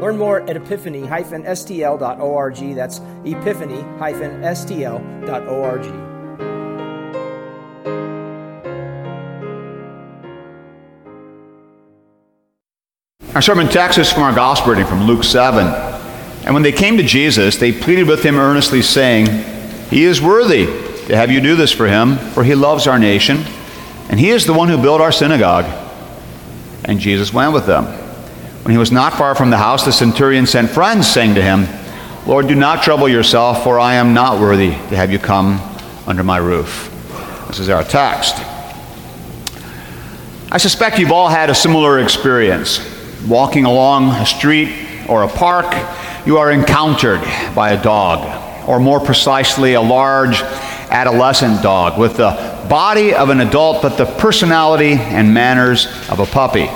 Learn more at epiphany-stl.org. That's epiphany-stl.org. Our sermon text is from our gospel reading from Luke 7. And when they came to Jesus, they pleaded with him earnestly, saying, He is worthy to have you do this for him, for he loves our nation and he is the one who built our synagogue. And Jesus went with them. When he was not far from the house, the centurion sent friends, saying to him, Lord, do not trouble yourself, for I am not worthy to have you come under my roof. This is our text. I suspect you've all had a similar experience. Walking along a street or a park, you are encountered by a dog, or more precisely, a large adolescent dog with the body of an adult, but the personality and manners of a puppy.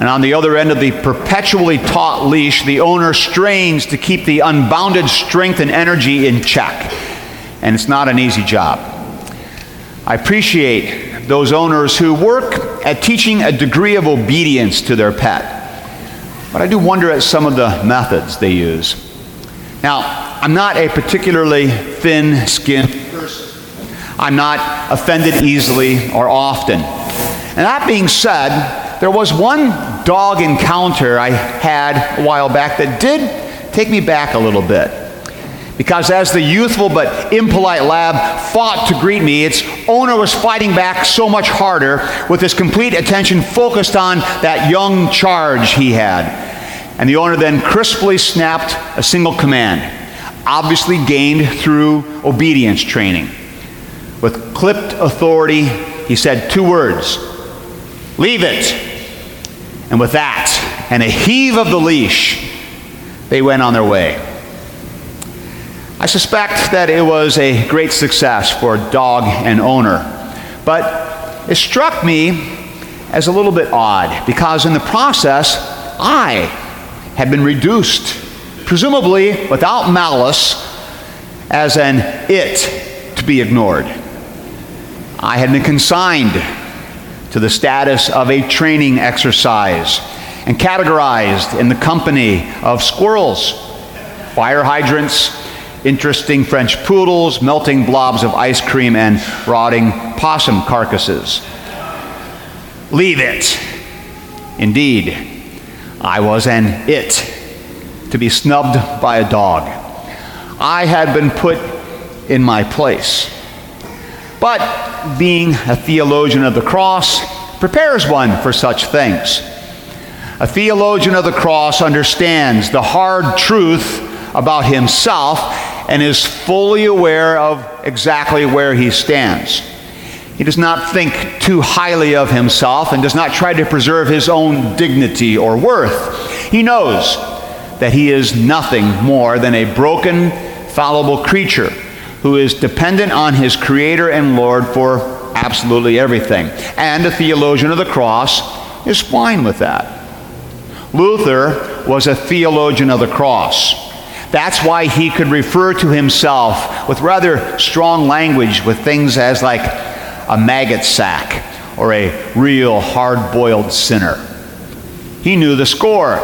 And on the other end of the perpetually taut leash, the owner strains to keep the unbounded strength and energy in check. And it's not an easy job. I appreciate those owners who work at teaching a degree of obedience to their pet. But I do wonder at some of the methods they use. Now, I'm not a particularly thin skinned person. I'm not offended easily or often. And that being said, there was one dog encounter I had a while back that did take me back a little bit. Because as the youthful but impolite lab fought to greet me, its owner was fighting back so much harder with his complete attention focused on that young charge he had. And the owner then crisply snapped a single command, obviously gained through obedience training. With clipped authority, he said two words Leave it. And with that, and a heave of the leash, they went on their way. I suspect that it was a great success for dog and owner, but it struck me as a little bit odd because in the process, I had been reduced, presumably without malice, as an it to be ignored. I had been consigned to the status of a training exercise and categorized in the company of squirrels, fire hydrants, interesting French poodles, melting blobs of ice cream, and rotting possum carcasses. Leave it. Indeed, I was an it to be snubbed by a dog. I had been put in my place. But being a theologian of the cross prepares one for such things. A theologian of the cross understands the hard truth about himself and is fully aware of exactly where he stands. He does not think too highly of himself and does not try to preserve his own dignity or worth. He knows that he is nothing more than a broken, fallible creature who is dependent on his Creator and Lord for absolutely everything. And a theologian of the cross is fine with that. Luther was a theologian of the cross. That's why he could refer to himself with rather strong language with things as like a maggot sack or a real hard boiled sinner. He knew the score.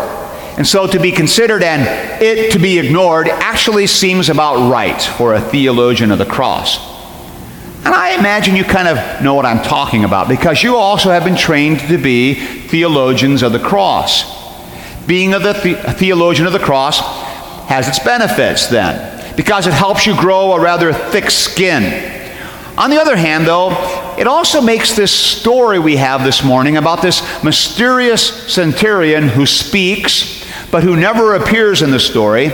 And so to be considered and it to be ignored actually seems about right for a theologian of the cross. And I imagine you kind of know what I'm talking about because you also have been trained to be theologians of the cross. Being a the theologian of the cross has its benefits then because it helps you grow a rather thick skin. On the other hand, though, it also makes this story we have this morning about this mysterious centurion who speaks but who never appears in the story,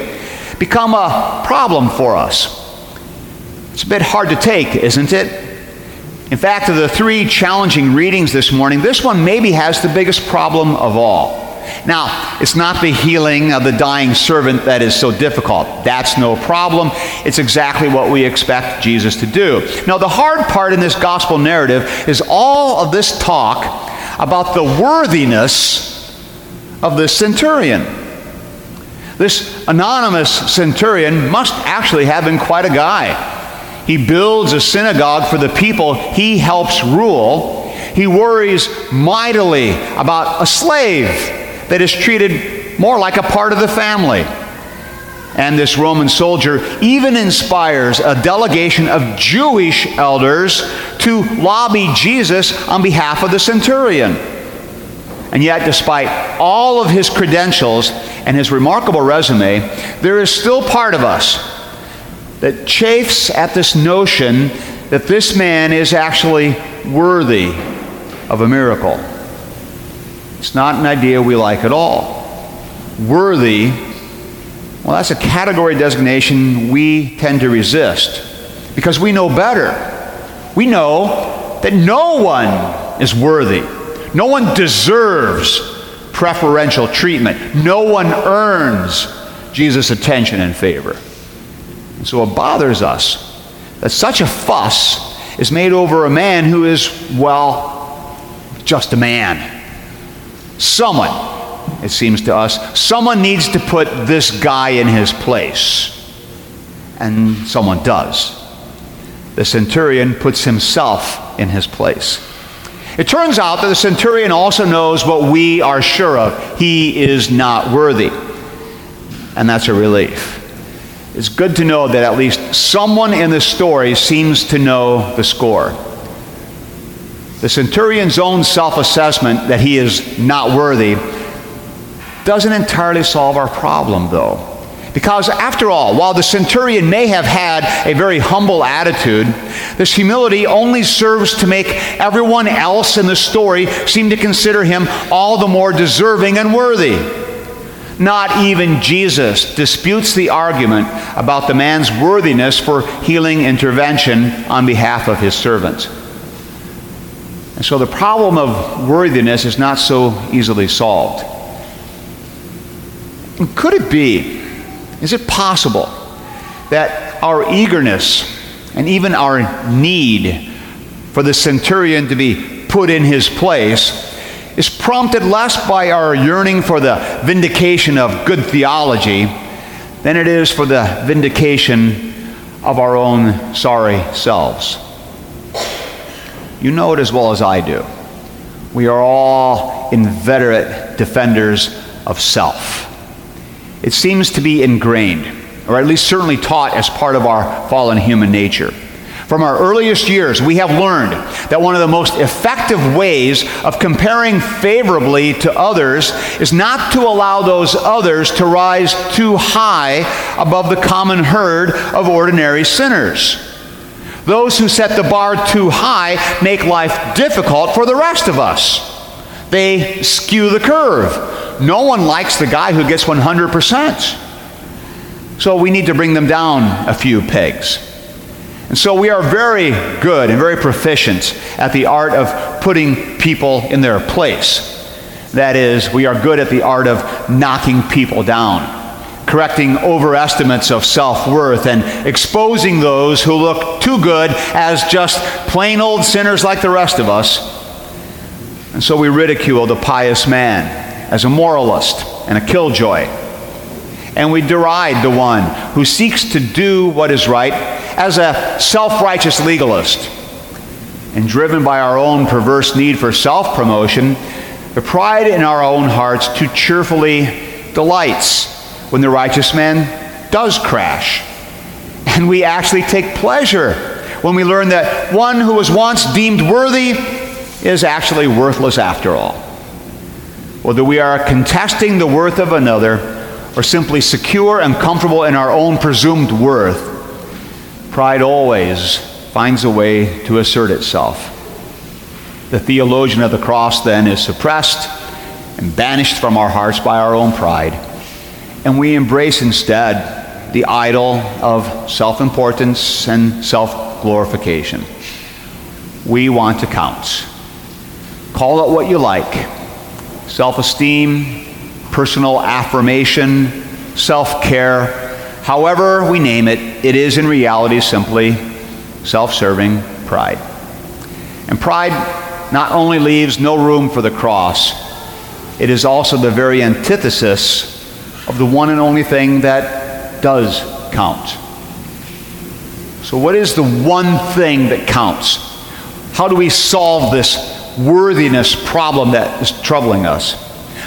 become a problem for us. It's a bit hard to take, isn't it? In fact, of the three challenging readings this morning, this one maybe has the biggest problem of all. Now, it's not the healing of the dying servant that is so difficult. That's no problem. It's exactly what we expect Jesus to do. Now, the hard part in this gospel narrative is all of this talk about the worthiness of the centurion. This anonymous centurion must actually have been quite a guy. He builds a synagogue for the people he helps rule. He worries mightily about a slave that is treated more like a part of the family. And this Roman soldier even inspires a delegation of Jewish elders to lobby Jesus on behalf of the centurion. And yet, despite all of his credentials and his remarkable resume, there is still part of us that chafes at this notion that this man is actually worthy of a miracle. It's not an idea we like at all. Worthy, well, that's a category designation we tend to resist because we know better. We know that no one is worthy. No one deserves preferential treatment. No one earns Jesus' attention and favor. And so it bothers us that such a fuss is made over a man who is, well, just a man. Someone, it seems to us, someone needs to put this guy in his place. And someone does. The centurion puts himself in his place. It turns out that the centurion also knows what we are sure of he is not worthy. And that's a relief. It's good to know that at least someone in the story seems to know the score. The centurion's own self assessment that he is not worthy doesn't entirely solve our problem, though. Because, after all, while the centurion may have had a very humble attitude, this humility only serves to make everyone else in the story seem to consider him all the more deserving and worthy. Not even Jesus disputes the argument about the man's worthiness for healing intervention on behalf of his servants. And so the problem of worthiness is not so easily solved. Could it be is it possible that our eagerness and even our need for the centurion to be put in his place is prompted less by our yearning for the vindication of good theology than it is for the vindication of our own sorry selves? You know it as well as I do. We are all inveterate defenders of self. It seems to be ingrained, or at least certainly taught as part of our fallen human nature. From our earliest years, we have learned that one of the most effective ways of comparing favorably to others is not to allow those others to rise too high above the common herd of ordinary sinners. Those who set the bar too high make life difficult for the rest of us. They skew the curve no one likes the guy who gets 100%. So we need to bring them down a few pegs. And so we are very good and very proficient at the art of putting people in their place. That is, we are good at the art of knocking people down, correcting overestimates of self worth, and exposing those who look too good as just plain old sinners like the rest of us. And so we ridicule the pious man as a moralist and a killjoy. And we deride the one who seeks to do what is right as a self righteous legalist. And driven by our own perverse need for self promotion, the pride in our own hearts too cheerfully delights when the righteous man does crash. And we actually take pleasure when we learn that one who was once deemed worthy is actually worthless after all whether we are contesting the worth of another or simply secure and comfortable in our own presumed worth, pride always finds a way to assert itself. The theologian of the cross then is suppressed and banished from our hearts by our own pride, and we embrace instead the idol of self importance and self glorification. We want to count. Call it what you like self esteem, personal affirmation, self care, however we name it, it is in reality simply self serving pride. And pride not only leaves no room for the cross, it is also the very antithesis of the one and only thing that does count. So, what is the one thing that counts? How do we solve this worthiness problem that is troubling us?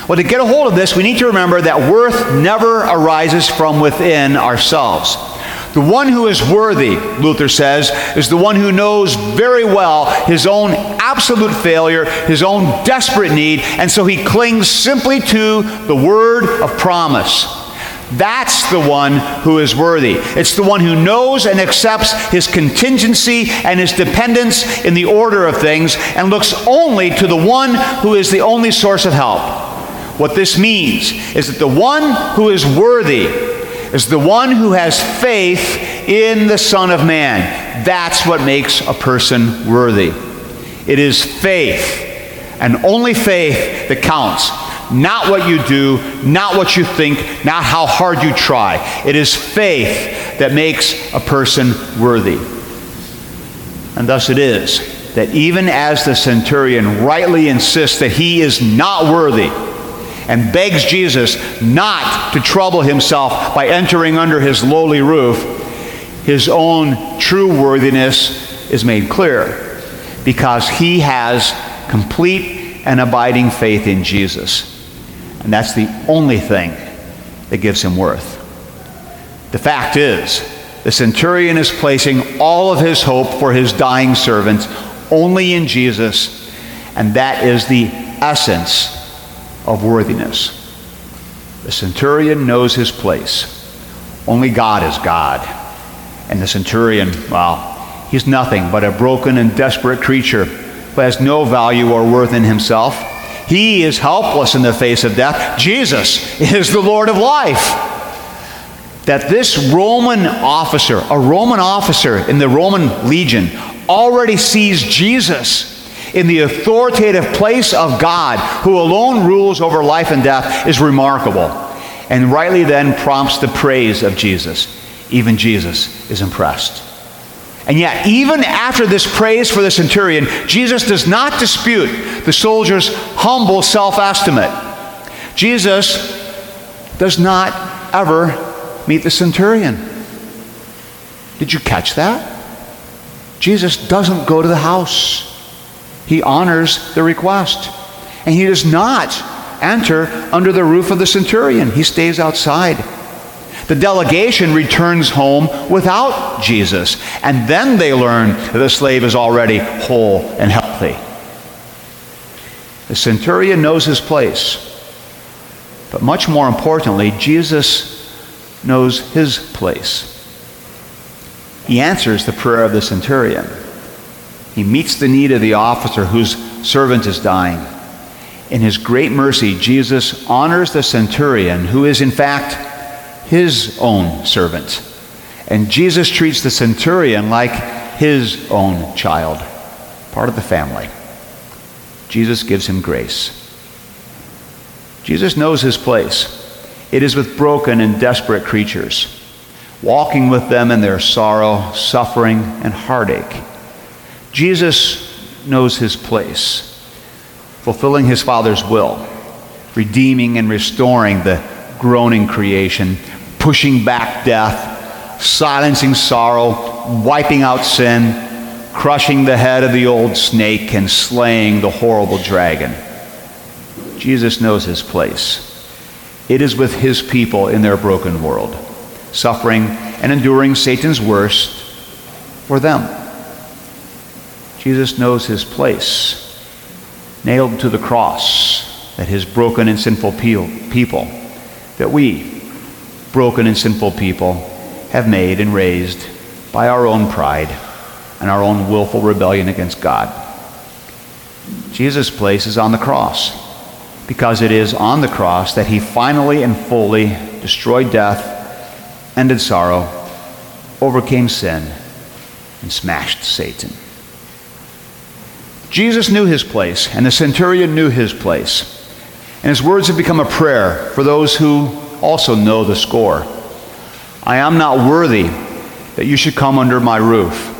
Well, to get a hold of this, we need to remember that worth never arises from within ourselves. The one who is worthy, Luther says, is the one who knows very well his own absolute failure, his own desperate need, and so he clings simply to the word of promise. That's the one who is worthy. It's the one who knows and accepts his contingency and his dependence in the order of things and looks only to the one who is the only source of help. What this means is that the one who is worthy is the one who has faith in the Son of Man. That's what makes a person worthy. It is faith, and only faith that counts. Not what you do, not what you think, not how hard you try. It is faith that makes a person worthy. And thus it is that even as the centurion rightly insists that he is not worthy, and begs Jesus not to trouble himself by entering under his lowly roof, his own true worthiness is made clear because he has complete and abiding faith in Jesus. And that's the only thing that gives him worth. The fact is, the centurion is placing all of his hope for his dying servant only in Jesus, and that is the essence of worthiness. The centurion knows his place. Only God is God. And the centurion, well, he's nothing but a broken and desperate creature who has no value or worth in himself. He is helpless in the face of death. Jesus is the Lord of life. That this Roman officer, a Roman officer in the Roman legion, already sees Jesus in the authoritative place of God, who alone rules over life and death, is remarkable. And rightly then prompts the praise of Jesus. Even Jesus is impressed. And yet, even after this praise for the centurion, Jesus does not dispute the soldier's humble self estimate. Jesus does not ever meet the centurion. Did you catch that? Jesus doesn't go to the house. He honors the request. And he does not enter under the roof of the centurion, he stays outside. The delegation returns home without Jesus, and then they learn that the slave is already whole and healthy. The centurion knows his place, but much more importantly, Jesus knows his place. He answers the prayer of the centurion. He meets the need of the officer whose servant is dying. In his great mercy, Jesus honors the centurion, who is in fact his own servant. And Jesus treats the centurion like his own child, part of the family. Jesus gives him grace. Jesus knows his place. It is with broken and desperate creatures, walking with them in their sorrow, suffering, and heartache. Jesus knows his place, fulfilling his Father's will, redeeming and restoring the groaning creation, pushing back death, silencing sorrow, wiping out sin, crushing the head of the old snake, and slaying the horrible dragon. Jesus knows his place. It is with his people in their broken world, suffering and enduring Satan's worst for them. Jesus knows his place, nailed to the cross, that his broken and sinful people, that we, broken and sinful people, have made and raised by our own pride and our own willful rebellion against God. Jesus' place is on the cross because it is on the cross that he finally and fully destroyed death, ended sorrow, overcame sin, and smashed Satan. Jesus knew his place, and the centurion knew his place. And his words have become a prayer for those who also know the score. I am not worthy that you should come under my roof.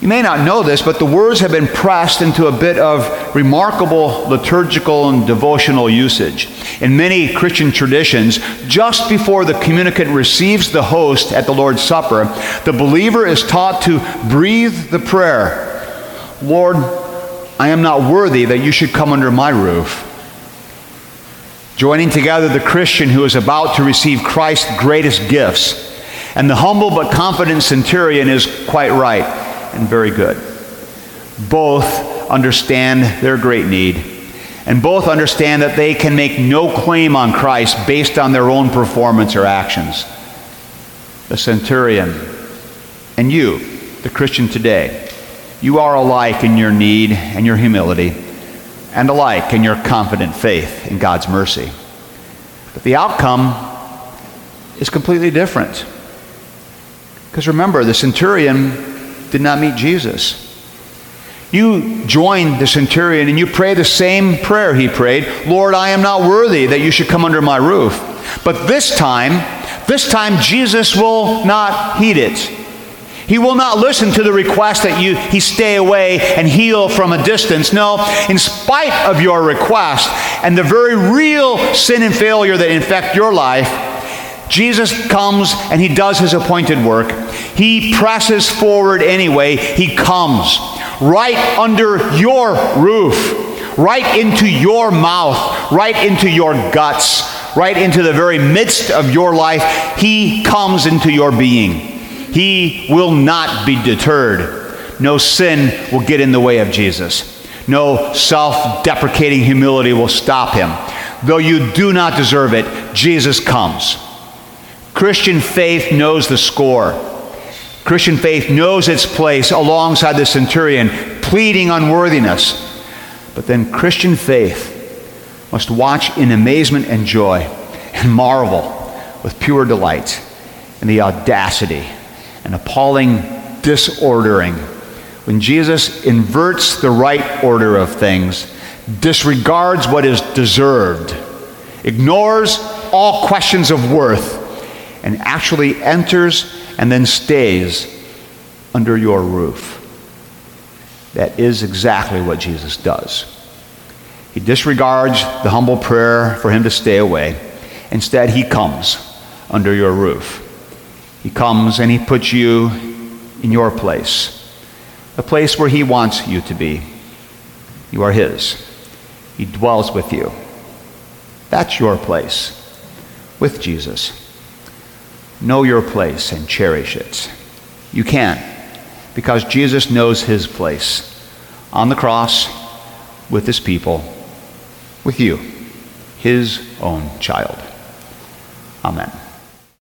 You may not know this, but the words have been pressed into a bit of remarkable liturgical and devotional usage. In many Christian traditions, just before the communicant receives the host at the Lord's Supper, the believer is taught to breathe the prayer Lord, I am not worthy that you should come under my roof. Joining together the Christian who is about to receive Christ's greatest gifts. And the humble but confident centurion is quite right and very good. Both understand their great need, and both understand that they can make no claim on Christ based on their own performance or actions. The centurion and you, the Christian today, you are alike in your need and your humility, and alike in your confident faith in God's mercy. But the outcome is completely different. Because remember, the centurion did not meet Jesus. You join the centurion and you pray the same prayer he prayed Lord, I am not worthy that you should come under my roof. But this time, this time Jesus will not heed it. He will not listen to the request that you, he stay away and heal from a distance. No, in spite of your request and the very real sin and failure that infect your life, Jesus comes and he does his appointed work. He presses forward anyway. He comes right under your roof, right into your mouth, right into your guts, right into the very midst of your life. He comes into your being. He will not be deterred. No sin will get in the way of Jesus. No self deprecating humility will stop him. Though you do not deserve it, Jesus comes. Christian faith knows the score. Christian faith knows its place alongside the centurion, pleading unworthiness. But then Christian faith must watch in amazement and joy and marvel with pure delight in the audacity and appalling disordering when Jesus inverts the right order of things, disregards what is deserved, ignores all questions of worth, and actually enters and then stays under your roof. That is exactly what Jesus does. He disregards the humble prayer for him to stay away. Instead, he comes under your roof. He comes and he puts you in your place, a place where he wants you to be. You are his. He dwells with you. That's your place with Jesus. Know your place and cherish it. You can, because Jesus knows his place on the cross with his people, with you, his own child. Amen.